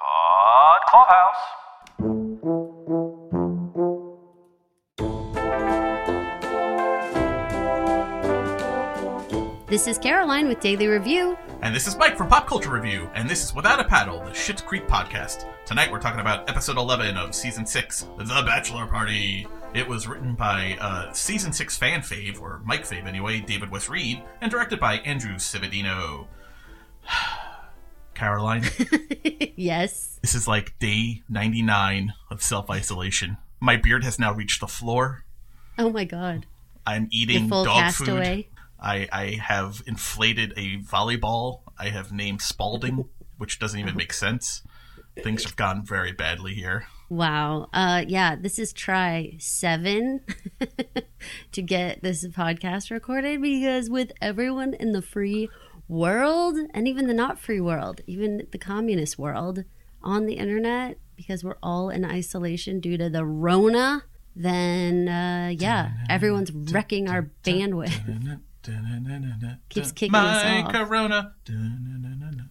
Pod Clubhouse. This is Caroline with Daily Review. And this is Mike from Pop Culture Review, and this is Without a Paddle, the Shit Creek podcast. Tonight we're talking about episode 11 of season 6, The Bachelor Party. It was written by uh, season 6 fan fave, or Mike fave anyway, David West Reed, and directed by Andrew Cividino. Caroline, yes. this is like day 99 of self isolation. My beard has now reached the floor. Oh my god. I'm eating dog castaway. food. I, I have inflated a volleyball. I have named Spalding, which doesn't even make sense. Things have gone very badly here. Wow. Uh yeah, this is try 7 to get this podcast recorded because with everyone in the free world and even the not free world, even the communist world on the internet because we're all in isolation due to the rona, then uh yeah, everyone's wrecking our bandwidth. Keeps kicking us My off. Corona.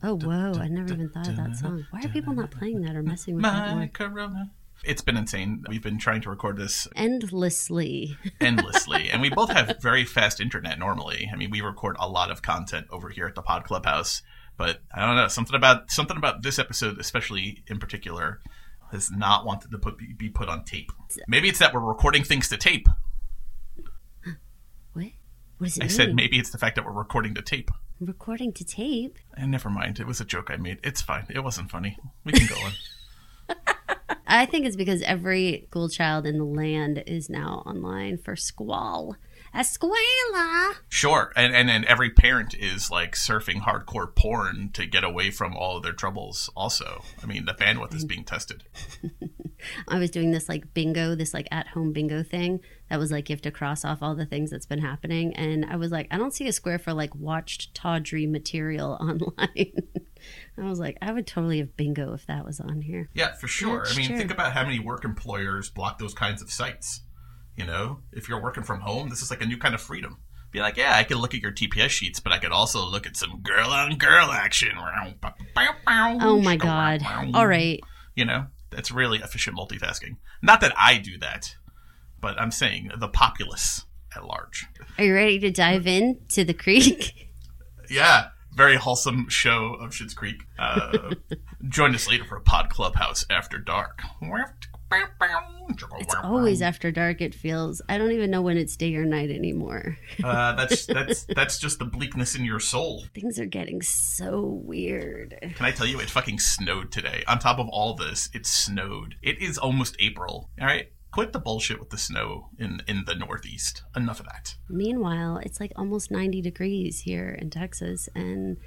Oh whoa, I never even thought of that song. Why are people not playing that or messing with that My more? Corona. It's been insane. We've been trying to record this Endlessly. endlessly, and we both have very fast internet normally. I mean, we record a lot of content over here at the Pod Clubhouse, but I don't know something about something about this episode, especially in particular, has not wanted to put be, put on tape. Maybe it's that we're recording things to tape. What? What does it I mean? said maybe it's the fact that we're recording to tape. Recording to tape. And never mind, it was a joke I made. It's fine. It wasn't funny. We can go on. I think it's because every school child in the land is now online for squall. Escuela. Sure, and and then every parent is like surfing hardcore porn to get away from all of their troubles. Also, I mean, the bandwidth is being tested. I was doing this like bingo, this like at home bingo thing that was like you have to cross off all the things that's been happening. And I was like, I don't see a square for like watched tawdry material online. I was like, I would totally have bingo if that was on here. Yeah, for sure. I mean, think about how many work employers block those kinds of sites. You know, if you're working from home, this is like a new kind of freedom. Be like, yeah, I can look at your TPS sheets, but I could also look at some girl on girl action. Oh my God. All right. You know, that's really efficient multitasking. Not that I do that, but I'm saying the populace at large. Are you ready to dive in to the creek? Yeah, very wholesome show of Schitt's Creek. Uh, join us later for a Pod Clubhouse After Dark. It's always after dark. It feels. I don't even know when it's day or night anymore. Uh, that's that's that's just the bleakness in your soul. Things are getting so weird. Can I tell you? It fucking snowed today. On top of all this, it snowed. It is almost April. All right, quit the bullshit with the snow in in the Northeast. Enough of that. Meanwhile, it's like almost 90 degrees here in Texas, and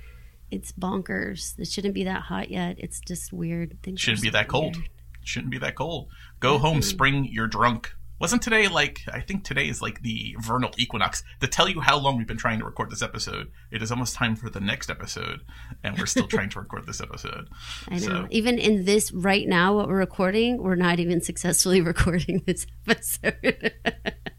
it's bonkers. It shouldn't be that hot yet. It's just weird. Things Shouldn't be that cold. Shouldn't be that cold. Go mm-hmm. home, spring. You're drunk. Wasn't today like I think today is like the vernal equinox to tell you how long we've been trying to record this episode. It is almost time for the next episode, and we're still trying to record this episode. I know. So- Even in this right now, what we're recording, we're not even successfully recording this episode.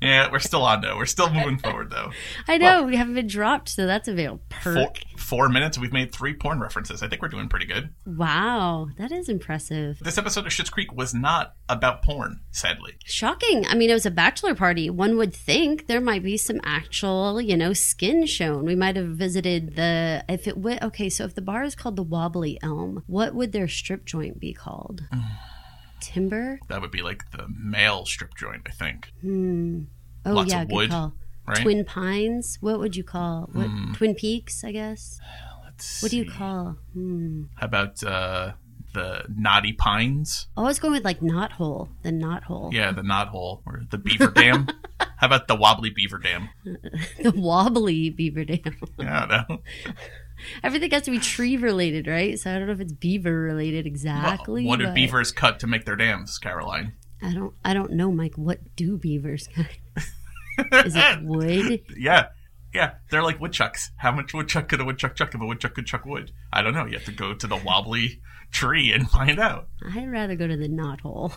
Yeah, we're still on though. We're still moving forward though. I know we haven't been dropped, so that's a real perk. Four, four minutes, we've made three porn references. I think we're doing pretty good. Wow, that is impressive. This episode of Schitt's Creek was not about porn, sadly. Shocking. I mean, it was a bachelor party. One would think there might be some actual, you know, skin shown. We might have visited the if it went okay. So if the bar is called the Wobbly Elm, what would their strip joint be called? Timber. That would be like the male strip joint, I think. Oh Lots yeah, of good call. Right? Hmm. Twin Pines. What would you call? What Twin Peaks? I guess. Let's What do you see. call? Hmm. How about uh, the Knotty Pines? Oh, I was going with like knot hole. The knot hole. Yeah, the knot hole or the beaver dam. How about the wobbly beaver dam? The wobbly beaver dam. Yeah, I don't know. Everything has to be tree related, right? So I don't know if it's beaver related exactly. what do beavers cut to make their dams, Caroline? I don't I don't know, Mike. What do beavers cut? Is it wood? Yeah, yeah, they're like woodchucks. How much woodchuck could a woodchuck chuck if a woodchuck could chuck wood? I don't know. You have to go to the wobbly tree and find out. I'd rather go to the knot hole.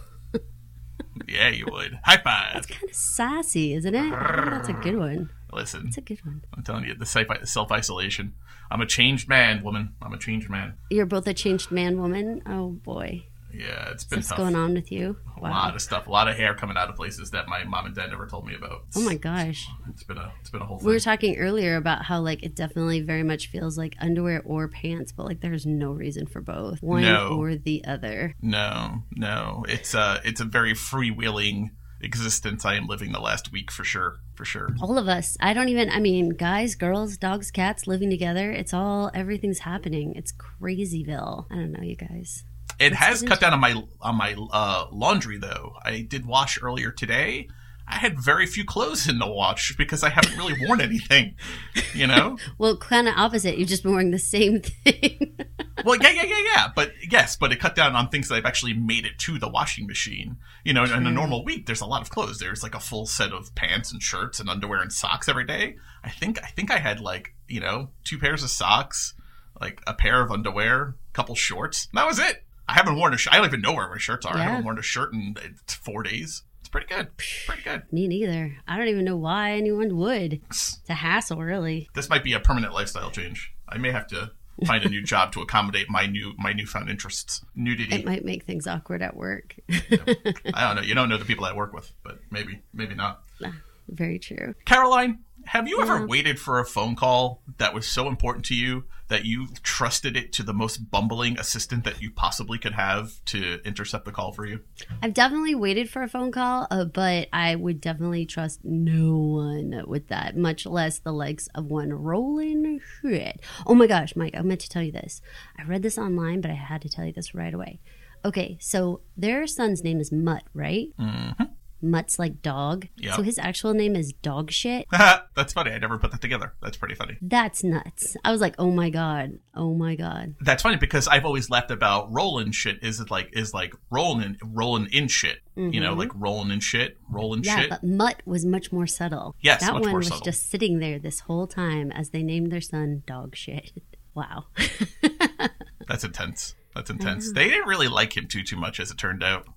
Yeah, you would. High five. Kind of sassy, isn't it? That's a good one. Listen, It's a good one. I'm telling you, the self isolation. I'm a changed man, woman. I'm a changed man. You're both a changed man, woman. Oh boy, Yeah, it's been what's tough. going on with you? A lot of stuff, a lot of hair coming out of places that my mom and dad never told me about. Oh my gosh. It's been a, it's been a whole thing. We were talking earlier about how like it definitely very much feels like underwear or pants, but like there's no reason for both, one No. or the other. No, no. It's a it's a very freewheeling existence I am living the last week for sure, for sure. All of us. I don't even. I mean, guys, girls, dogs, cats living together. It's all everything's happening. It's crazyville. I don't know, you guys. It has cut down on my on my uh, laundry though. I did wash earlier today. I had very few clothes in the wash because I haven't really worn anything. You know? Well, kind of opposite. You've just been wearing the same thing. Well, yeah, yeah, yeah, yeah. But yes, but it cut down on things that I've actually made it to the washing machine. You know, in a normal week, there's a lot of clothes. There's like a full set of pants and shirts and underwear and socks every day. I think I think I had like you know two pairs of socks, like a pair of underwear, a couple shorts. That was it. I haven't worn a shirt. I don't even know where my shirts are. I haven't worn a shirt in uh, four days. Pretty good. Pretty good. Me neither. I don't even know why anyone would. It's a hassle, really. This might be a permanent lifestyle change. I may have to find a new job to accommodate my new my newfound interests. Nudity. It might make things awkward at work. I don't know. You don't know the people I work with, but maybe, maybe not. Ah, very true. Caroline, have you ever waited for a phone call that was so important to you that you trusted it to the most bumbling assistant that you possibly could have to intercept the call for you? I've definitely waited for a phone call, uh, but I would definitely trust no one with that, much less the likes of one Roland Schitt. Oh my gosh, Mike, I meant to tell you this. I read this online, but I had to tell you this right away. Okay, so their son's name is Mutt, right? Mm-hmm. Mutt's like dog. Yep. So his actual name is Dog Shit. That's funny. I never put that together. That's pretty funny. That's nuts. I was like, oh my god, oh my god. That's funny because I've always laughed about rolling shit. Is it like is like rolling rolling in shit? You know, like rolling in shit, rolling Mm-hmm. Yeah, shit. but Mutt was much more subtle. Yes, that one was subtle. just sitting there this whole time as they named their son Dog Shit. Wow. That's intense. That's intense. They didn't really like him too too much, as it turned out.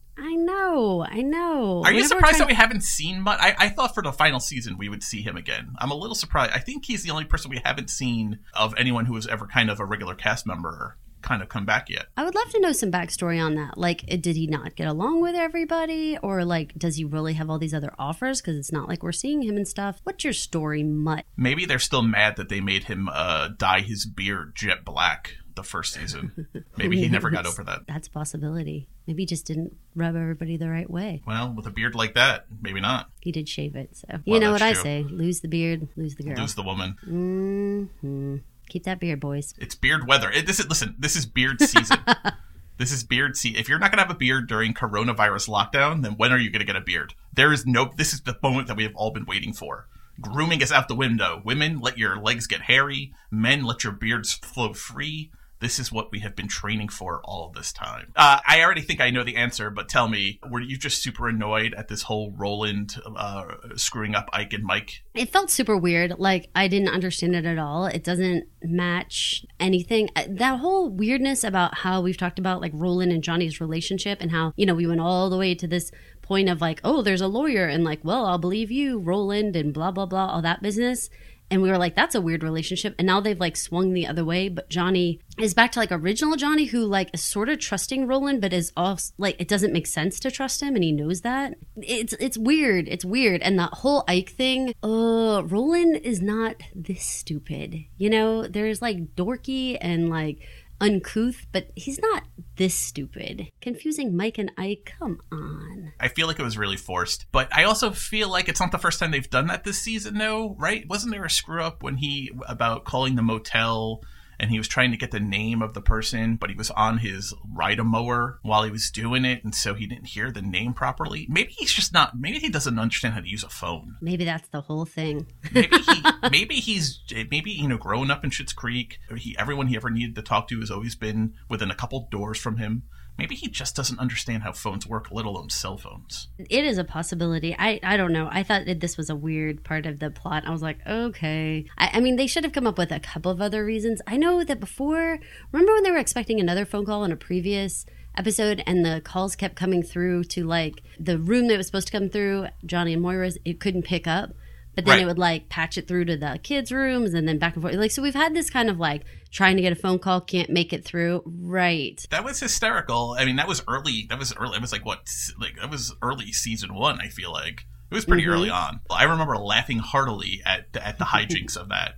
I know, I know. Are you Whenever surprised that we haven't seen Mutt? I, I thought for the final season we would see him again. I'm a little surprised. I think he's the only person we haven't seen of anyone who was ever kind of a regular cast member kind of come back yet. I would love to know some backstory on that. Like, did he not get along with everybody, or like, does he really have all these other offers? Because it's not like we're seeing him and stuff. What's your story, Mutt? Maybe they're still mad that they made him uh, dye his beard jet black the first season. Maybe he never got over that. That's a possibility. Maybe he just didn't rub everybody the right way. Well, with a beard like that, maybe not. He did shave it, so Well, you know what I that's say: lose the beard, lose the girl. Lose the woman. hmm Keep that beard, boys. It's beard weather. It, this is listen. This is beard season. this is beard season. If you're not gonna have a beard during coronavirus lockdown, then when are you gonna get a beard? There is no. This is the moment that we have all been waiting for. Grooming is out the window. Women, let your legs get hairy. Men, let your beards flow free. This is what we have been training for all this time. Uh, I already think I know the answer, but tell me, were you just super annoyed at this whole Roland uh, screwing up Ike and Mike? It felt super weird. Like I didn't understand it at all. It doesn't match anything. Uh, That whole weirdness about how we've talked about like Roland and Johnny's relationship and how, you know, we went all the way to this point of like, oh, there's a lawyer and like, well, I'll believe you, Roland, and blah, blah, blah, all that business. And we were like, that's a weird relationship. And now they've like swung the other way. But Johnny is back to like original Johnny, who like is sort of trusting Roland, but is also like, it doesn't make sense to trust him. And he knows that. It's, it's weird. It's weird. And that whole Ike thing, uh, Roland is not this stupid. You know, there's like dorky and like uncouth, but he's not this stupid. Confusing Mike and Ike, come on. I feel like it was really forced, but I also feel like it's not the first time they've done that this season, though, right? Wasn't there a screw up when he about calling the motel and he was trying to get the name of the person, but he was on his ride a mower while he was doing it, and so he didn't hear the name properly? Maybe he's just not. Maybe he doesn't understand how to use a phone. Maybe that's the whole thing. Maybe he, maybe he's, maybe you know, growing up in Schitt's Creek, he everyone he ever needed to talk to has always been within a couple doors from him. Maybe he just doesn't understand how phones work, let alone cell phones. It is a possibility. I, I don't know. I thought that this was a weird part of the plot. I was like, okay. I, I mean, they should have come up with a couple of other reasons. I know that before, remember when they were expecting another phone call in a previous episode and the calls kept coming through to like the room that was supposed to come through, Johnny and Moira's, it couldn't pick up. But then Right. it would like patch it through to the kids' rooms and then back and forth. Like, so we've had this kind of like trying to get a phone call, can't make it through. Right. That was hysterical. I mean, that was early. That was early. It was like what? Like that was early season one. I feel like it was pretty Mhm. early on. I remember laughing heartily at at the hijinks of that.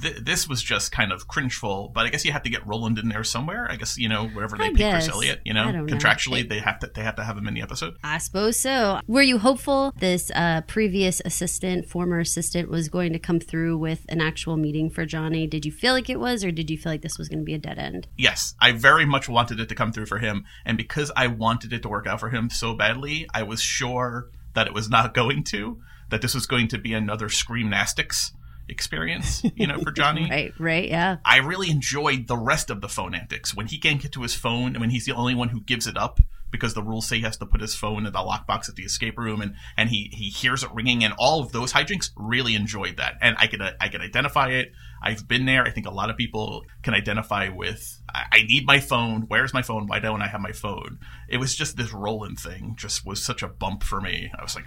Th- this was just kind of cringeful, but I guess you have to get Roland in there somewhere. I guess you know wherever they I pick guess. Chris Elliott, you know, don't know. contractually they have to they have to have a mini episode. I suppose so. Were you hopeful this uh, previous assistant, former assistant, was going to come through with an actual meeting for Johnny? Did you feel like it was, or did you feel like this was going to be a dead end? Yes, I very much wanted it to come through for him, and because I wanted it to work out for him so badly, I was sure that it was not going to. That this was going to be another Screamnastics experience, you know, for Johnny. Right, right, yeah. I really enjoyed the rest of the phone antics when he can't get to his phone and when he's the only one who gives it up because the rules say he has to put his phone in the lockbox at the escape room and, and he, he hears it ringing and all of those hijinks really enjoyed that and I could I could identify it I've been there I think a lot of people can identify with I, I need my phone where's my phone why don't I have my phone it was just this Roland thing just was such a bump for me I was like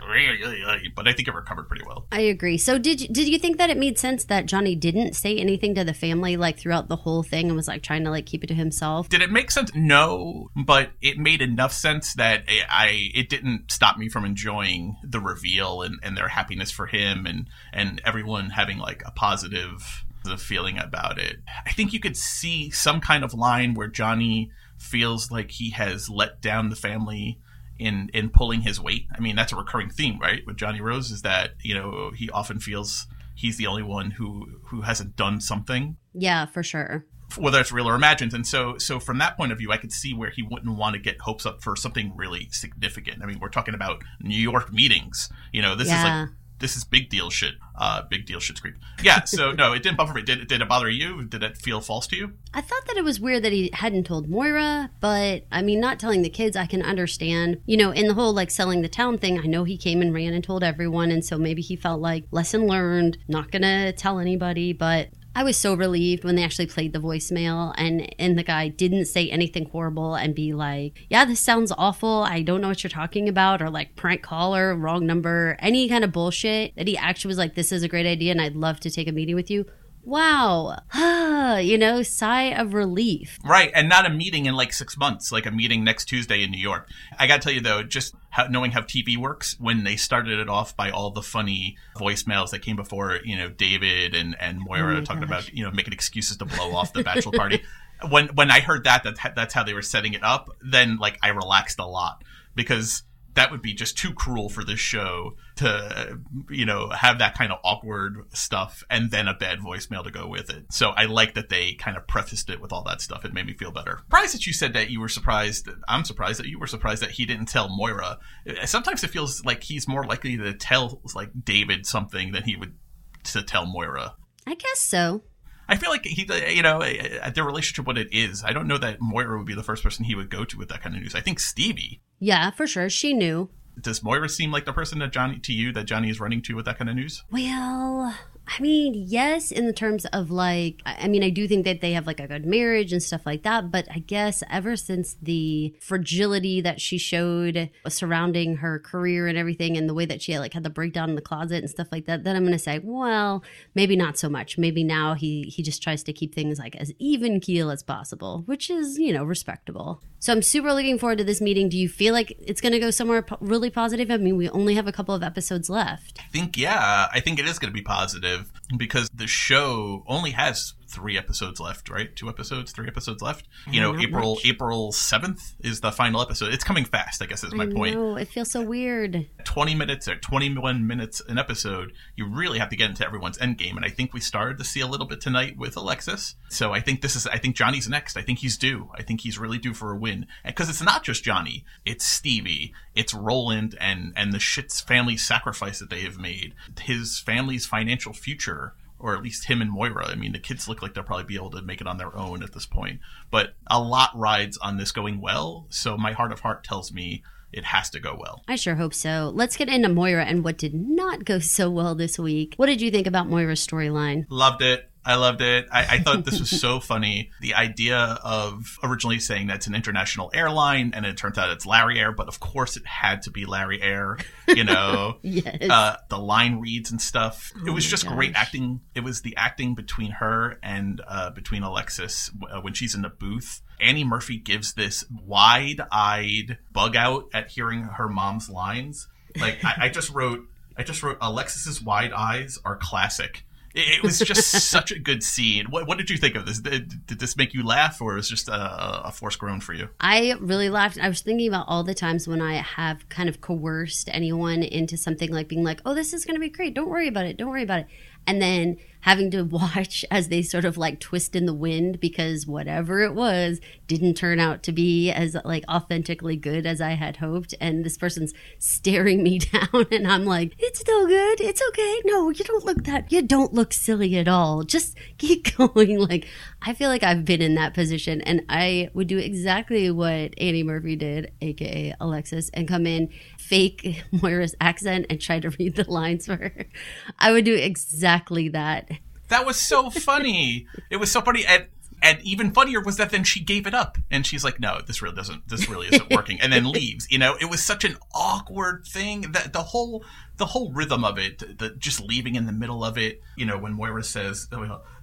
but I think it recovered pretty well I agree. So did you, did you think that it made sense that Johnny didn't say anything to the family like throughout the whole thing and was like trying to like keep it to himself? Did it make sense? No, but it made enough sense that I, I it didn't stop me from enjoying the reveal and, and their happiness for him and and everyone having like a positive the feeling about it. I think you could see some kind of line where Johnny feels like he has let down the family in in pulling his weight. I mean, that's a recurring theme, right? With Johnny Rose is that, you know, he often feels he's the only one who who hasn't done something Yeah, for sure. whether it's real or imagined. And so, so from that point of view, I could see where he wouldn't want to get hopes up for something really significant. I mean, we're talking about New York meetings. You know, this is like this is big deal shit. Uh, big deal shit creep. Yeah. So no, it didn't bother me. Did, did it bother you? Did it feel false to you? I thought that it was weird that he hadn't told Moira, but I mean, not telling the kids, I can understand. You know, in the whole like selling the town thing, I know he came and ran and told everyone, and so maybe he felt like lesson learned, not gonna tell anybody. But I was so relieved when they actually played the voicemail and and the guy didn't say anything horrible and be like, "Yeah, this sounds awful. I don't know what you're talking about," or like prank caller, wrong number, any kind of bullshit. That he actually was like, "This is a great idea, and I'd love to take a meeting with you." Wow, you know, sigh of relief. Right, and not a meeting in like six months, like a meeting next Tuesday in New York. I got to tell you though, just how, knowing how TV works, when they started it off by all the funny voicemails that came before, you know, David and and Moira Oh talking gosh. about you know making excuses to blow off the bachelor party. When when I heard that that that's how they were setting it up, then like I relaxed a lot because that would be just too cruel for this show to you know have that kind of awkward stuff and then a bad voicemail to go with it so i like that they kind of prefaced it with all that stuff it made me feel better surprised that you said that you were surprised i'm surprised that you were surprised that he didn't tell moira sometimes it feels like he's more likely to tell like david something than he would to tell moira I guess so. I feel like he, you know, eh, eh, their relationship, what it is. I don't know that Moira would be the first person he would go to with that kind of news. I think Stevie. Yeah, for sure. She knew. Does Moira seem like the person that Johnny to you that Johnny is running to with that kind of news? Well, I mean, yes, in the terms of like, I mean, I do think that they have like a good marriage and stuff like that. But I guess ever since the fragility that she showed surrounding her career and everything, and the way that she had like had the breakdown in the closet and stuff like that, then I'm going to say, well, maybe not so much. Maybe now he he just tries to keep things like as even keel as possible, which is you know respectable. So I'm super looking forward to this meeting. Do you feel like it's going to go somewhere po- really positive? I mean, we only have a couple of episodes left. I think, yeah, I think it is going to be positive because the show only has three episodes left, right? Two episodes, three episodes left. You know, April much. April seventh is the final episode. It's coming fast. I guess is my I point. know, it feels so weird. 20 minutes or 21 minutes an episode, you really have to get into everyone's end game. And I think we started to see a little bit tonight with Alexis. So I think this is, I think Johnny's next. I think he's due. I think he's really due for a win. Because it's not just Johnny, it's Stevie, it's Roland, and, and the Schitt's family sacrifice that they have made. His family's financial future. Or at least him and Moira. I mean, the kids look like they'll probably be able to make it on their own at this point. But a lot rides on this going well. So my heart of heart tells me it has to go well. I sure hope so. Let's get into Moira and what did not go so well this week. What did you think about Moira's storyline? Loved it. I loved it. I, I thought this was so funny. The idea of originally saying that's an international airline, and it turns out it's Larry Air, but of course it had to be Larry Air. You know, Yes. uh, the line reads and stuff. it was my just great acting. It was the acting between her and uh, between Alexis uh, when she's in the booth. Annie Murphy gives this wide-eyed bug out at hearing her mom's lines. Like I, I just wrote, I just wrote Alexis's wide eyes are classic. It, it was just such a good scene. What, what did you think of this? Did, did this make you laugh, or was it just a, a forced groan for you? I really laughed. I was thinking about all the times when I have kind of coerced anyone into something like being like, oh, this is going to be great. Don't worry about it. Don't worry about it. And then having to watch as they sort of like twist in the wind because whatever it was didn't turn out to be as like authentically good as I had hoped. And this person's staring me down and I'm like, it's still good. It's okay. No, you don't look that, you don't look silly at all. Just keep going. Like, I feel like I've been in that position and I would do exactly what Annie Murphy did, aka Alexis, and come in, fake Moira's accent and try to read the lines for her. I would do exactly that. That was so funny. it was so funny, and and even funnier was that then she gave it up, and she's like, "No, this really doesn't. This really isn't working," and then leaves. You know, it was such an awkward thing that the whole the whole rhythm of it, the just leaving in the middle of it. You know, when Moira says,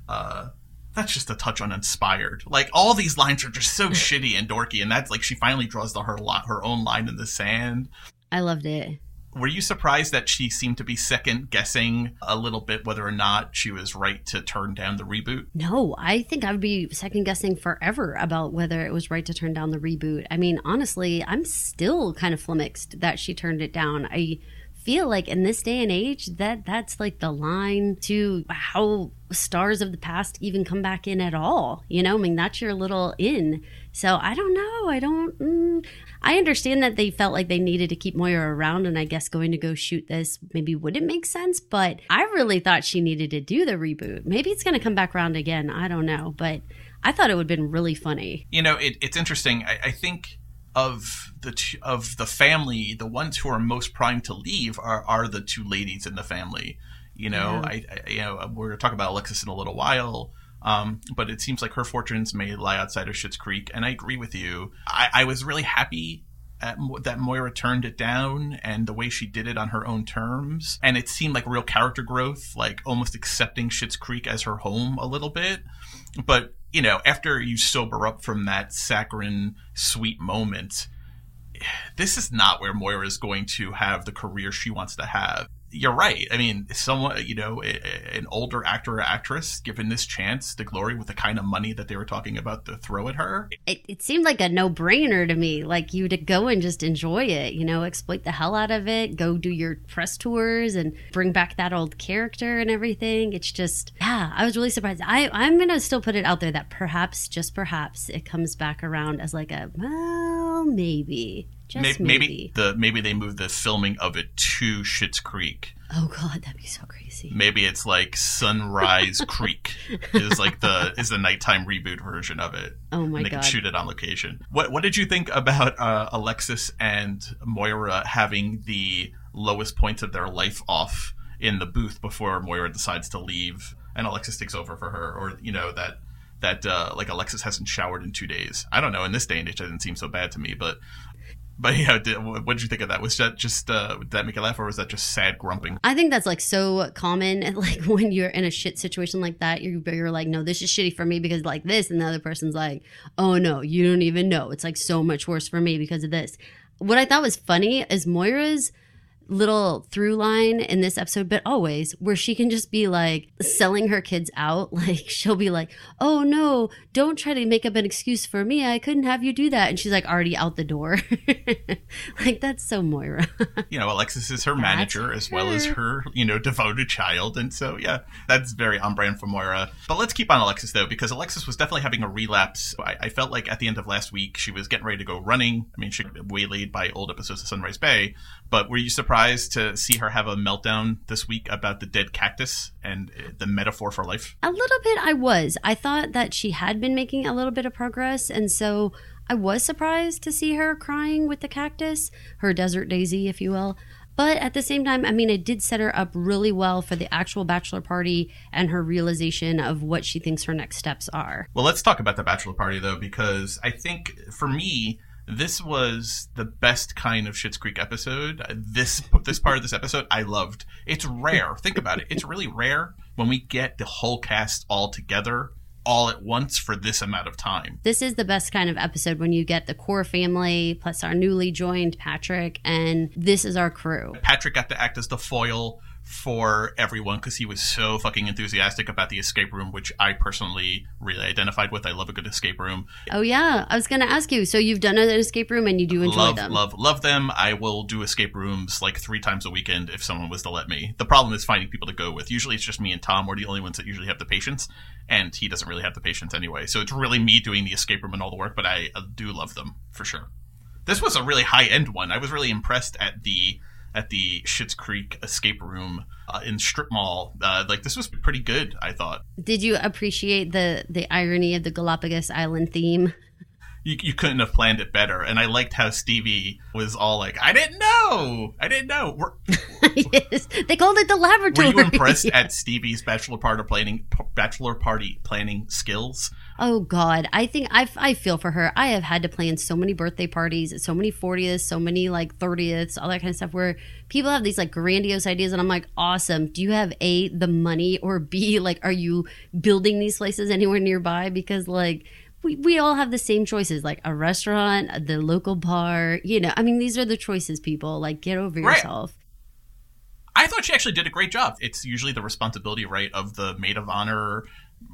uh, "That's just a touch on uninspired." Like all these lines are just so shitty and dorky, and that's like she finally draws the her li- her own line in the sand. I loved it. Were you surprised that she seemed to be second guessing a little bit whether or not she was right to turn down the reboot? No, I think I would be second guessing forever about whether it was right to turn down the reboot. I mean, honestly, I'm still kind of flummoxed that she turned it down. I feel like in this day and age that that's like the line to how stars of the past even come back in at all. You know, I mean, that's your little in. So I don't know. I don't. Mm, I understand that they felt like they needed to keep Moira around, and I guess going to go shoot this maybe wouldn't make sense. But I really thought she needed to do the reboot. Maybe it's going to come back around again. I don't know. But I thought it would have been really funny. You know, it, it's interesting. I, I think of the two, of the family, the ones who are most primed to leave are, are the two ladies in the family. You know, Yeah. I, I you know we're going to talk about Alexis in a little while. Um, but it seems like her fortunes may lie outside of Schitt's Creek, and I agree with you. I, I was really happy at, that Moira turned it down and the way she did it on her own terms, and it seemed like real character growth, like almost accepting Schitt's Creek as her home a little bit. But you know, after you sober up from that saccharine sweet moment, this is not where Moira is going to have the career she wants to have. You're right. I mean, someone, you know, an older actor or actress given this chance to glory with the kind of money that they were talking about to throw at her. It, it seemed like a no brainer to me. Like you to go and just enjoy it, you know, exploit the hell out of it, go do your press tours and bring back that old character and everything. It's just, yeah, I was really surprised. I, I'm going to still put it out there that perhaps, just perhaps, it comes back around as like a, well, maybe. Just maybe. maybe the maybe they moved the filming of it to Schitt's Creek. Oh, God, that'd be so crazy. Maybe it's like Sunrise Creek is like the is the nighttime reboot version of it. Oh, my and they God. can shoot it on location. What what did you think about uh, Alexis and Moira having the lowest points of their life off in the booth before Moira decides to leave and Alexis takes over for her, or you know that that uh, like Alexis hasn't showered in two days. I don't know. In this day and age, that didn't seem so bad to me, but. But yeah, did, what did you think of that? Was that just uh, did that make you laugh, or was that just sad grumping? I think that's like so common. Like when you're in a shit situation like that, you're, you're like, no, this is shitty for me because like this, and the other person's like, oh no, you don't even know. It's like so much worse for me because of this. What I thought was funny is Moira's little through line in this episode, but always where she can just be like selling her kids out. Like she'll be like, "Oh no, don't try to make up an excuse for me. I couldn't have you do that," and she's like already out the door. like that's so Moira. you know, Alexis is her manager as well as her, you know, devoted child. And so, yeah, that's very on brand for Moira. But let's keep on Alexis, though, because Alexis was definitely having a relapse. I, I felt like at the end of last week, she was getting ready to go running. I mean, she waylaid by old episodes of Sunrise Bay. But were you surprised to see her have a meltdown this week about the dead cactus and uh, the metaphor for life? A little bit, I was. I thought that she had been making a little bit of progress, and so I was surprised to see her crying with the cactus, her desert daisy, if you will. But at the same time, I mean, it did set her up really well for the actual bachelor party and her realization of what she thinks her next steps are. Well, let's talk about the bachelor party though, because I think for me, this was the best kind of Schitt's Creek episode. Uh, this this part of this episode I loved. It's rare. Think about it. It's really rare when we get the whole cast all together all at once for this amount of time. This is the best kind of episode when you get the core family plus our newly joined Patrick, and this is our crew. Patrick got to act as the foil for everyone because he was so fucking enthusiastic about the escape room, which I personally really identified with. I love a good escape room. Oh yeah, I was going to ask you. So you've done an escape room and you do enjoy love, them? love, love them. I will do escape rooms like three times a weekend if someone was to let me. The problem is finding people to go with. Usually it's just me and Tom. We're the only ones that usually have the patience, and he doesn't really have the patience anyway. So it's really me doing the escape room and all the work. But I uh, do love them for sure. This was a really high end one. I was really impressed at the at the Schitt's Creek escape room uh, in strip mall. Uh, like this was pretty good. I thought Did you appreciate the the irony of the Galapagos Island theme? you, you couldn't have planned it better. And I liked how Stevie was all like, "I didn't know, I didn't know." Were, yes, they called it the laboratory. were you impressed at Stevie's bachelor party planning bachelor party planning skills? Oh God, I think I, I feel for her. I have had to plan so many birthday parties, so many 40th, so many like 30th, all that kind of stuff where people have these like grandiose ideas and I'm like, awesome. Do you have A, the money or B, like, are you building these places anywhere nearby? Because like, we, we all have the same choices, like a restaurant, the local bar, you know, I mean, these are the choices people like get over Right. yourself. I thought she actually did a great job. It's usually the responsibility, right, of the maid of honor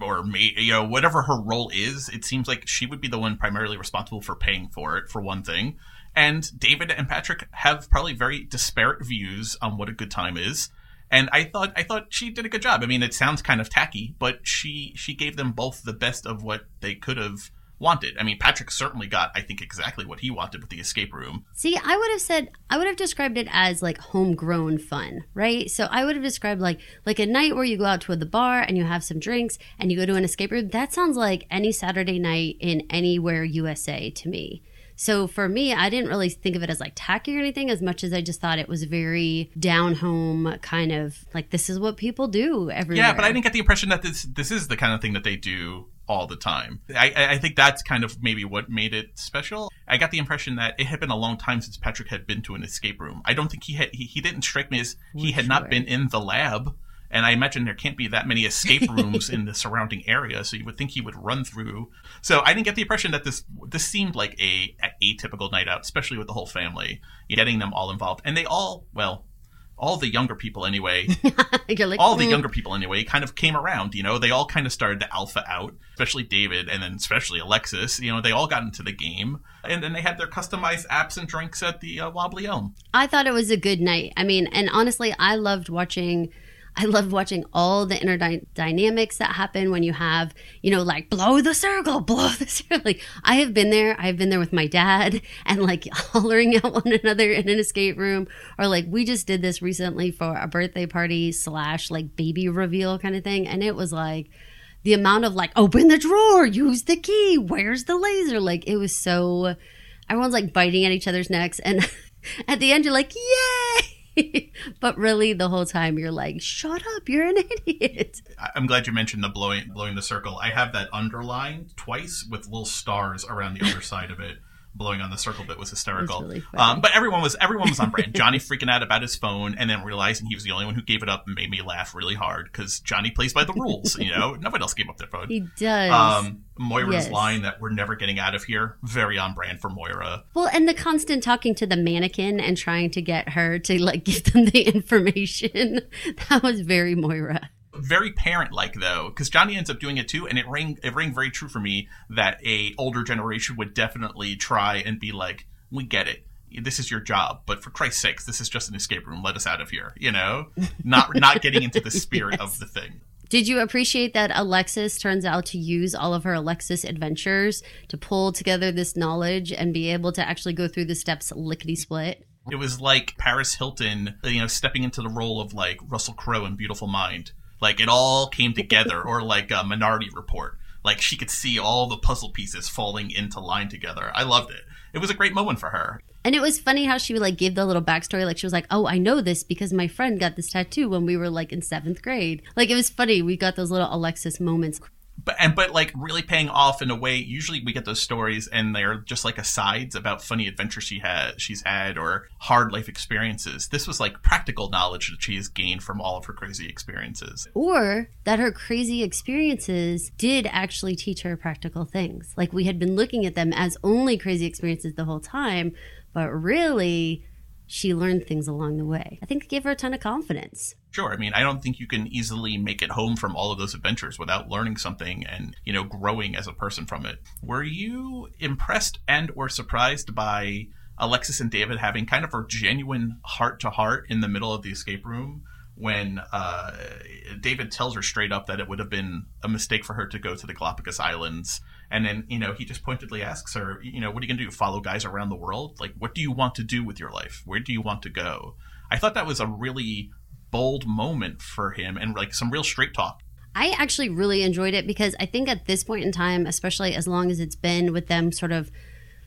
or maid, you know, whatever her role is. It seems like she would be the one primarily responsible for paying for it, for one thing. And David and Patrick have probably very disparate views on what a good time is. And I thought I thought she did a good job. I mean, it sounds kind of tacky, but she she gave them both the best of what they could have wanted. I mean, Patrick certainly got, I think, exactly what he wanted with the escape room. See, I would have said I would have described it as like homegrown fun, right? So I would have described like like a night where you go out to the bar and you have some drinks and you go to an escape room. That sounds like any Saturday night in anywhere USA to me. So for me, I didn't really think of it as like tacky or anything as much as I just thought it was very down home kind of like this is what people do everywhere. Yeah, but I didn't get the impression that this this is the kind of thing that they do all the time. I, I think that's kind of maybe what made it special. I got the impression that it had been a long time since Patrick had been to an escape room. I don't think he had. He, he didn't strike me as he had not been in the lab. And I imagine there can't be that many escape rooms in the surrounding area, so you would think he would run through. So I didn't get the impression that this this seemed like a, a atypical night out, especially with the whole family, getting them all involved, and they all well, all the younger people anyway. Like all the "Mm, younger people anyway kind of came around you know? They all kind of started to alpha out especially david and then especially alexis you know? They all got into the game. And then they had their customized apps and drinks at the uh, wobbly elm. I thought it was a good night. I mean, and honestly, I loved watching. I love watching all the inner dy- dynamics that happen when you have, you know, like blow the circle, blow the circle. Like I have been there. I've been there with my dad and like hollering at one another in an escape room, or like we just did this recently for a birthday party slash like baby reveal kind of thing, and it was like the amount of like open the drawer, use the key, where's the laser? Like it was so everyone's like biting at each other's necks and at the end you're like, Yay! but really the whole time you're like, Shut up, you're an idiot. I'm glad you mentioned the blowing blowing the circle i have that underlined twice with little stars around the other side of it blowing on the circle bit was hysterical That's really um, but everyone was everyone was on brand johnny freaking out about his phone and then realizing he was the only one who gave it up made me laugh really hard because johnny plays by the rules you know nobody else gave up their phone He does. Um, Moira's Yes. line that we're never getting out of here, very on brand for Moira. well, and the constant talking to the mannequin and trying to get her to like give them the information. That was very Moira. Very parent like though, because Johnny ends up doing it too, and it rang it rang very true for me that a older generation would definitely try and be like, "We get it." This is your job, but for Christ's sakes, this is just an escape room. Let us out of here, you know. Not not getting into the spirit of the thing. Did you appreciate that Alexis turns out to use all of her Alexis adventures to pull together this knowledge and be able to actually go through the steps lickety split? It was like Paris Hilton, you know, stepping into the role of like Russell Crowe in Beautiful Mind. Like it all came together, or like a Minority Report. Like she could see all the puzzle pieces falling into line together. I loved it. it was a great moment for her. And it was funny how she would like give the little backstory. Like she was like, "Oh, I know this because my friend got this tattoo when we were like in seventh grade." Like it was funny. We got those little Alexis moments. But and but like really paying off in a way usually we get those stories and they're just like asides about funny adventures she had she's had or hard life experiences this was like practical knowledge that she has gained from all of her crazy experiences Or that her crazy experiences did actually teach her practical things. Like we had been looking at them as only crazy experiences the whole time, but really she learned things along the way. I think it gave her a ton of confidence. Sure i mean i don't think you can easily make it home from all of those adventures without learning something and you know growing as a person from it were you impressed and or surprised by alexis and david having kind of a genuine heart to heart in the middle of the escape room when uh, David tells her straight up that it would have been a mistake for her to go to the Galapagos Islands. And then, you know, he just pointedly asks her, you know, what are you going to do? Follow guys around the world? Like, what do you want to do with your life? Where do you want to go? I thought that was a really bold moment for him and like some real straight talk. I actually really enjoyed it because I think at this point in time, especially as long as it's been with them sort of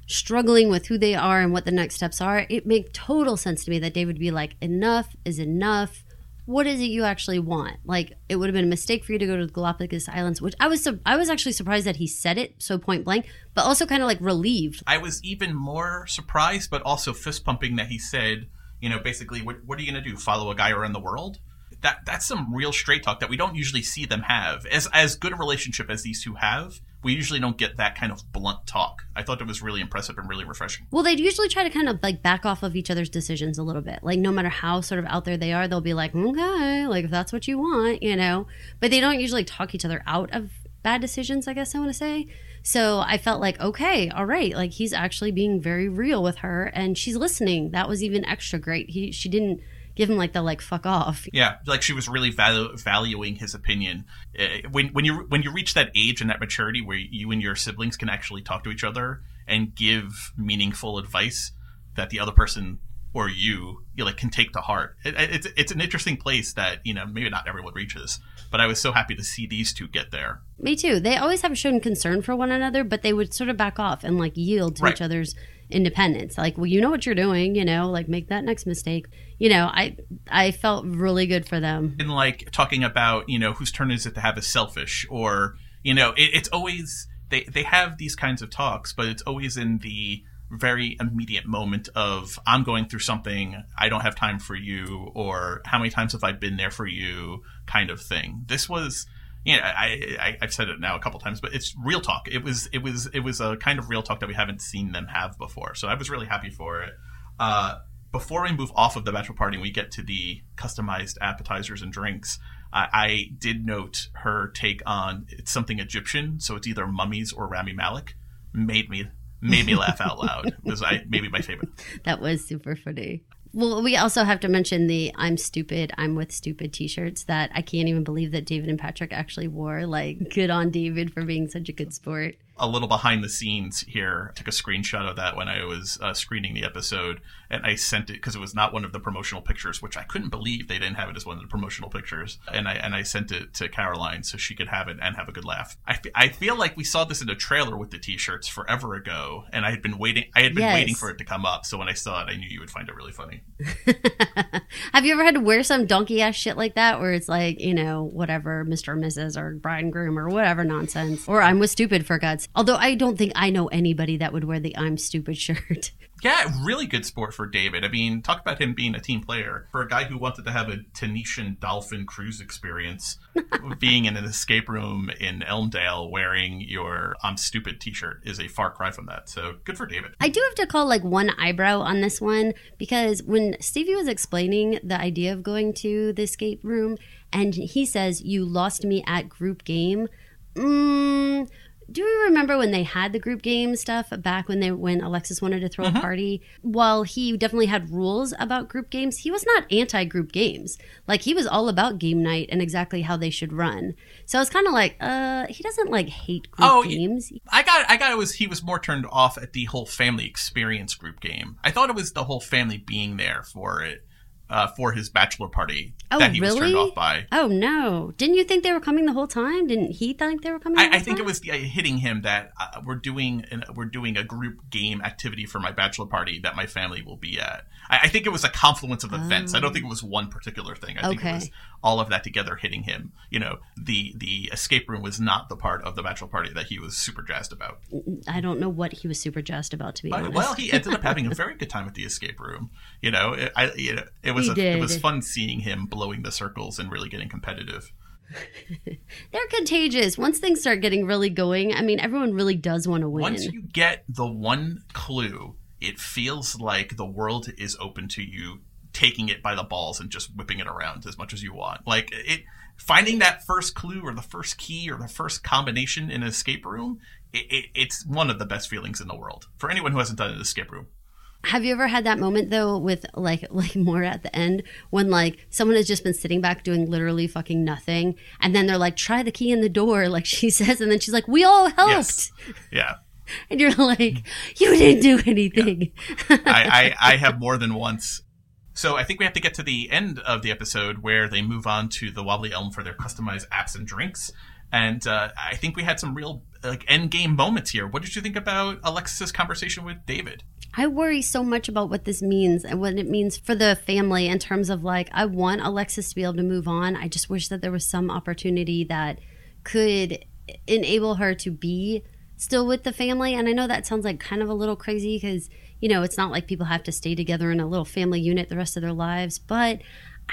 struggling with who they are and what the next steps are, it made total sense to me that David would be like, enough is enough. What is it you actually want? Like, it would have been a mistake for you to go to the Galapagos Islands, which I was su- I was actually surprised that he said it so point blank, but also kind of like relieved. I was even more surprised, but also fist pumping that he said, you know, basically, what, what are you going to do? Follow a guy around the world? That that's some real straight talk that we don't usually see them have. As as good a relationship as these two have, we usually don't get that kind of blunt talk. I thought it was really impressive and really refreshing. Well, they'd usually try to kind of like back off of each other's decisions a little bit. Like, no matter how sort of out there they are, they'll be like, okay, like if that's what you want, you know. But they don't usually talk each other out of bad decisions, I guess I want to say. So I felt like, okay, all right, like he's actually being very real with her and she's listening. That was even extra great. He she didn't give him like the like fuck off. Yeah, like she was really valu- valuing his opinion. Uh, when when you when you reach that age and that maturity where you and your siblings can actually talk to each other and give meaningful advice that the other person or you you like can take to heart. It, it's it's an interesting place that you know maybe not everyone reaches, but I was so happy to see these two get there. Me too. They always have shown concern for one another, but they would sort of back off and like yield to Right. each other's independence. Like, well, you know what you're doing, you know, like make that next mistake. You know, I I felt really good for them. in like talking about you know whose turn is it to have a selfish or you know it, it's always they they have these kinds of talks but it's always in the very immediate moment of i'm going through something i don't have time for you or how many times have i been there for you kind of thing this was you know, I, I I've said it now a couple times, but it's real talk. It was it was it was a kind of real talk that we haven't seen them have before. So I was really happy for it. Uh, before we move off of the bachelor party and we get to the customized appetizers and drinks, I, I did note her take on it's something Egyptian, so it's either mummies or Rami Malek. Made me made me laugh out loud. Was I maybe my favorite. That was super funny. Well, we also have to mention the I'm stupid, I'm with stupid t shirts that I can't even believe that David and Patrick actually wore. Like, good on David for being such a good sport. A little behind the scenes here. I Took a screenshot of that when I was uh, screening the episode, and I sent it because it was not one of the promotional pictures, which I couldn't believe they didn't have it as one of the promotional pictures. And I and I sent it to Caroline so she could have it and have a good laugh. I, I feel like we saw this in a trailer with the T-shirts forever ago, and I had been waiting. I had been Yes. waiting for it to come up. So when I saw it, I knew you would find it really funny. have you ever had to wear some donkey ass shit like that where it's like, you know, whatever, Mr. or Mrs. or bride and groom or whatever nonsense? Or I'm with stupid for God's. Although I don't think I know anybody that would wear the I'm stupid shirt. Yeah, really good sport for David. I mean, talk about him being a team player. For a guy who wanted to have a Tunisian dolphin cruise experience, being in an escape room in Elmdale wearing your I'm stupid t shirt is a far cry from that. So good for David. I do have to call like one eyebrow on this one because when Stevie was explaining the idea of going to the escape room and he says, You lost me at group game. Mm, do you remember when they had the group game stuff back when they when Alexis wanted to throw a party? While he definitely had rules about group games, he was not anti group games. Like he was all about game night and exactly how they should run. So I was kind of like, uh, he doesn't like hate group Oh, games. I got I got it was he was more turned off at the whole family experience group game. I thought it was the whole family being there for it. Uh, for his bachelor party Oh, that he was turned off by. Oh no! Didn't you think they were coming the whole time? Didn't he think they were coming? I, I think time? it was uh, hitting him that uh, we're doing an, we're doing a group game activity for my bachelor party that my family will be at. I, I think it was a confluence of events. I don't think it oh. was one particular thing. I think it was all of that together hitting him. You know, the the escape room was not the part of the bachelor party that he was super jazzed about. I don't know what he was super jazzed about. To be But, honest, well, he ended up having a very good time at the escape room. You know, it, I, you know, it was a, it was fun seeing him blowing the circles and really getting competitive. they're contagious. Once things start getting really going, I mean, everyone really does want to win. Once you get the one clue, it feels like the world is open to you taking it by the balls and just whipping it around as much as you want. Like it finding that first clue or the first key or the first combination in an escape room, it, it, it's one of the best feelings in the world for anyone who hasn't done an escape room. Have you ever had that moment though with like like more at the end when like someone has just been sitting back doing literally fucking nothing and then they're like try the key in the door like she says and then she's like we all helped Yes. Yeah. and you're like you didn't do anything. I, I, I have more than once. So I think we have to get to the end of the episode where they move on to the Wobbly Elm for their customized apps and drinks. And uh, I think we had some real like end game moments here. What did you think about Alexis's conversation with David? I worry so much about what this means and what it means for the family in terms of like, I want Alexis to be able to move on. I just wish that there was some opportunity that could enable her to be still with the family. And I know that sounds like kind of a little crazy because, you know, it's not like people have to stay together in a little family unit the rest of their lives. But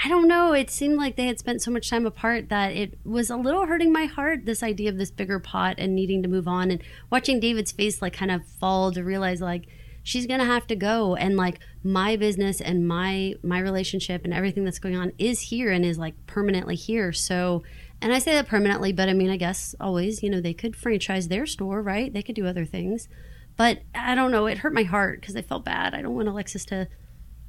I don't know. It seemed like they had spent so much time apart that it was a little hurting my heart, this idea of this bigger pot and needing to move on and watching David's face like kind of fall to realize like, she's gonna have to go and like my business and my my relationship and everything that's going on is here and is like permanently here so and i say that permanently but i mean i guess always you know they could franchise their store right? They could do other things. But i don't know it hurt my heart because i felt bad. I don't want alexis to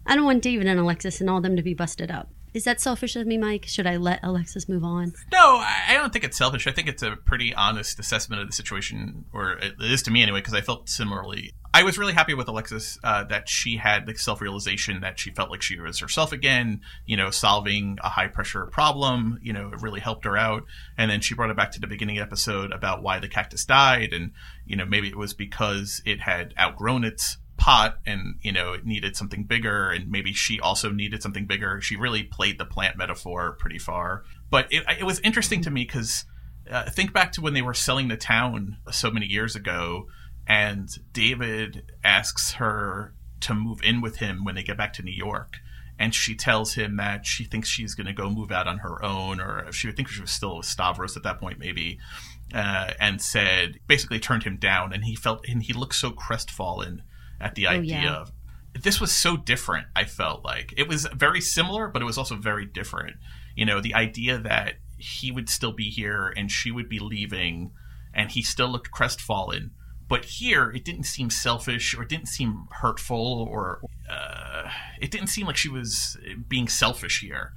i don't want david and alexis and all them to be busted up. Is that selfish of me mike? Should i let alexis move on? No, I don't think it's selfish. I think it's a pretty honest assessment of the situation, or it is to me anyway, because I felt similarly. I was really happy with Alexis uh, that she had the self realization that she felt like she was herself again, you know, solving a high pressure problem. You know, it really helped her out. And then she brought it back to the beginning episode about why the cactus died. And, you know, maybe it was because it had outgrown its pot and you know it needed something bigger and maybe she also needed something bigger she really played the plant metaphor pretty far but it, it was interesting to me because uh, think back to when they were selling the town so many years ago and david asks her to move in with him when they get back to new york. And she tells him that she thinks she's going to go move out on her own or if she would think she was still with stavros at that point maybe uh, and said basically turned him down. And he felt and he looked so crestfallen at the idea yeah. of this was so different i felt like. It was very similar but it was also very different. You know the idea that he would still be here and she would be leaving and he still looked crestfallen but here it didn't seem selfish or it didn't seem hurtful or uh, it didn't seem like she was being selfish here.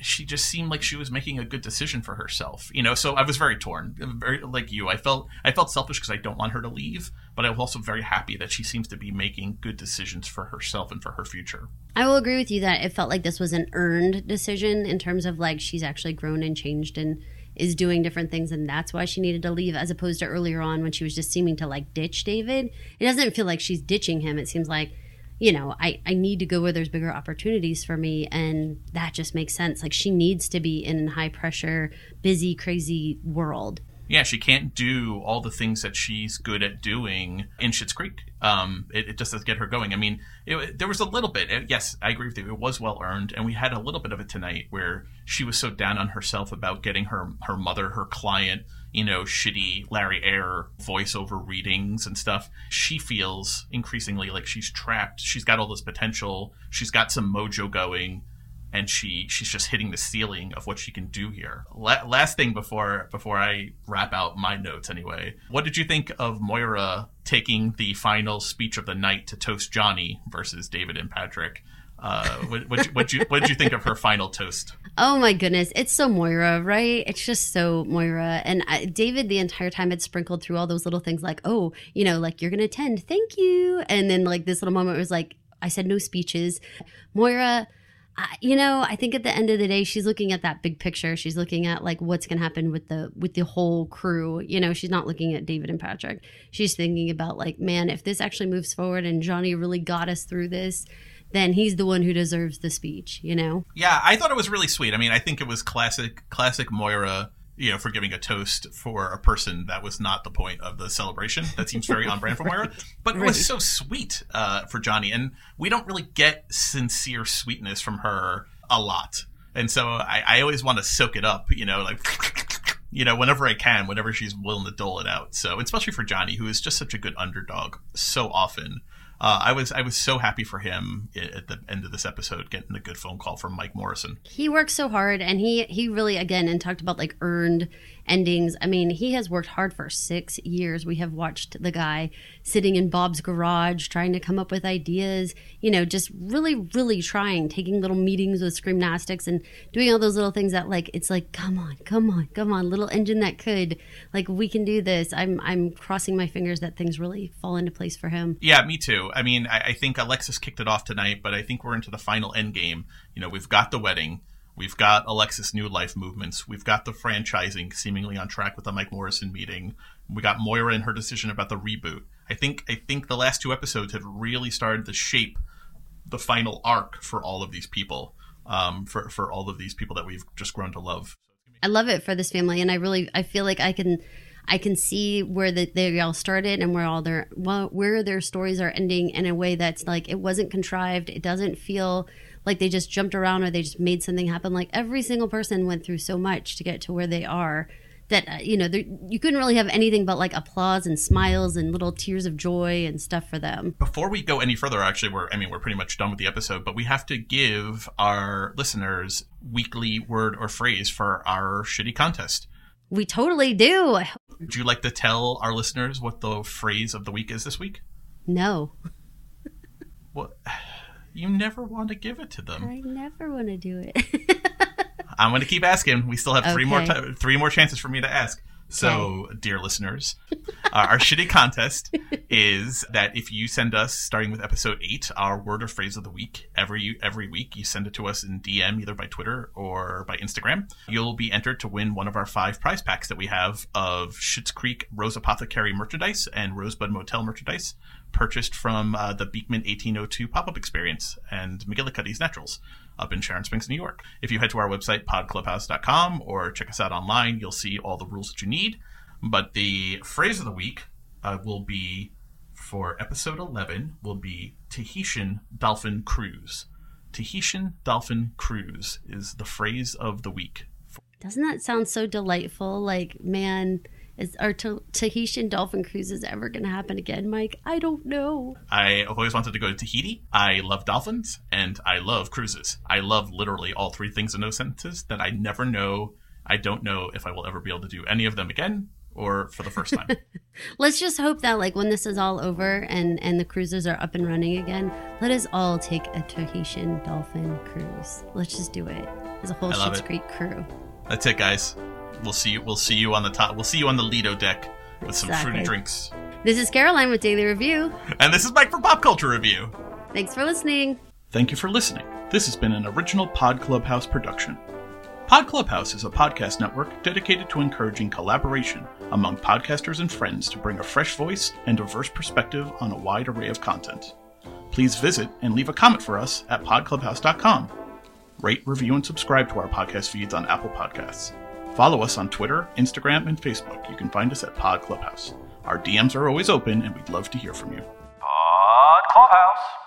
She just seemed like she was making a good decision for herself you know? So i was very torn very like you i felt i felt selfish because i don't want her to leave but i was also very happy that she seems to be making good decisions for herself and for her future. I will agree with you that it felt like this was an earned decision in terms of like she's actually grown and changed and is doing different things and that's why she needed to leave as opposed to earlier on when she was just seeming to like ditch David. It doesn't feel like she's ditching him. It seems like, you know, I, I need to go where there's bigger opportunities for me and that just makes sense. Like she needs to be in a high pressure, busy, crazy world. Yeah, she can't do all the things that she's good at doing in Schitt's Creek. Um, it, it just doesn't get her going. I mean, it, there was a little bit. uh, Yes, I agree with you. It was well earned, and we had a little bit of it tonight where she was so down on herself about getting her her mother, her client, you know, shitty Larry Air voiceover readings and stuff. She feels increasingly like she's trapped. She's got all this potential. She's got some mojo going and she she's just hitting the ceiling of what she can do here. La- last thing before before I wrap out my notes anyway, what did you think of Moira taking the final speech of the night to toast Johnny versus David and Patrick? Uh, what what what you what did you think of her final toast? Oh my goodness, it's so Moira, right? It's just so Moira. And I, David, the entire time, had sprinkled through all those little things like, oh, you know, like you're gonna attend, thank you. And then like this little moment was like, I said no speeches. Moira, I, you know, I think at the end of the day, she's looking at that big picture. She's looking at like what's going to happen with the with the whole crew. You know, she's not looking at David and Patrick. She's thinking about like, man, if this actually moves forward and Johnny really got us through this, then he's the one who deserves the speech. You know? Yeah, I thought it was really sweet. I mean, I think it was classic, classic Moira. You know, for giving a toast for a person that was not the point of the celebration. That seems very on brand for Moira, but it was so sweet uh, for Johnny, and we don't really get sincere sweetness from her a lot. And so I, I always want to soak it up, you know, like you know, whenever I can, whenever she's willing to dole it out. So, especially for Johnny, who is just such a good underdog so often. Uh, I was I was so happy for him at the end of this episode, getting a good phone call from Mike Morrison. he works so hard and he he really again and talked about like earned endings. I mean he has worked hard for six years. We have watched the guy sitting in bob's garage trying to come up with ideas you know just really really trying taking little meetings with screamnastics and doing all those little things that like it's like come on come on come on little engine that could like we can do this. I'm i'm crossing my fingers that things really fall into place for him. Yeah, me too. I mean, I, I think Alexis kicked it off tonight, but I think we're into the final end game. You know, we've got the wedding, we've got Alexis' new life movements, we've got the franchising seemingly on track with the Mike Morrison meeting. We got Moira and her decision about the reboot. I think I think the last two episodes have really started to shape the final arc for all of these people. Um, for for all of these people that we've just grown to love. I love it for this family, and I really I feel like I can I can see where the, they all started and where all their well, where their stories are ending in a way that's like it wasn't contrived. It doesn't feel like they just jumped around or they just made something happen. Like every single person went through so much to get to where they are that uh, you know there- you couldn't really have anything but like applause and smiles and little tears of joy and stuff for them. before we go any further, actually, we're I mean we're pretty much done with the episode, but we have to give our listeners weekly word or phrase for our shitty contest. We totally do. Would you like to tell our listeners what the phrase of the week is this week? No, What you never want to give it to them. I never want to do it. I'm going to keep asking. We still have three more Okay. ti three more chances for me to ask. So, dear listeners, uh, our shitty contest is that if you send us, starting with episode eight, our word or phrase of the week every every week, you send it to us in DM either by Twitter or by Instagram. You'll be entered to win one of our five prize packs that we have of Schitt's Creek Rose Apothecary merchandise and Rosebud Motel merchandise, purchased from uh, the Beekman 1802 pop up experience and McGillicuddy's Naturals up in Sharon Springs, New York. If you head to our website, podclubhouse.com, or check us out online, you'll see all the rules that you need. But the phrase of the week uh, will be for episode 11 will be Tahitian Dolphin Cruise. Tahitian Dolphin Cruise is the phrase of the week. Doesn't that sound so delightful? Like, man, is our Ta- Tahitian dolphin cruises ever going to happen again, Mike? I don't know. I have always wanted to go to Tahiti. I love dolphins and I love cruises. I love literally all three things in those sentences that I never know. I don't know if I will ever be able to do any of them again or for the first time. Let's just hope that, like, when this is all over and and the cruises are up and running again, let us all take a Tahitian dolphin cruise. Let's just do it as a whole Schitt's. Creek crew. That's it, guys. We'll see you. We'll see you on the top. We'll see you on the Lido deck with some Exactly. fruity drinks. This is Caroline with Daily Review. And this is Mike for Pop Culture Review. Thanks for listening. Thank you for listening. This has been an original Pod Clubhouse production. Pod Clubhouse is a podcast network dedicated to encouraging collaboration among podcasters and friends to bring a fresh voice and diverse perspective on a wide array of content. Please visit and leave a comment for us at podclubhouse.com. Rate, review, and subscribe to our podcast feeds on Apple Podcasts. Follow us on Twitter, Instagram, and Facebook. You can find us at Pod Clubhouse. Our DMs are always open, and we'd love to hear from you. Pod Clubhouse.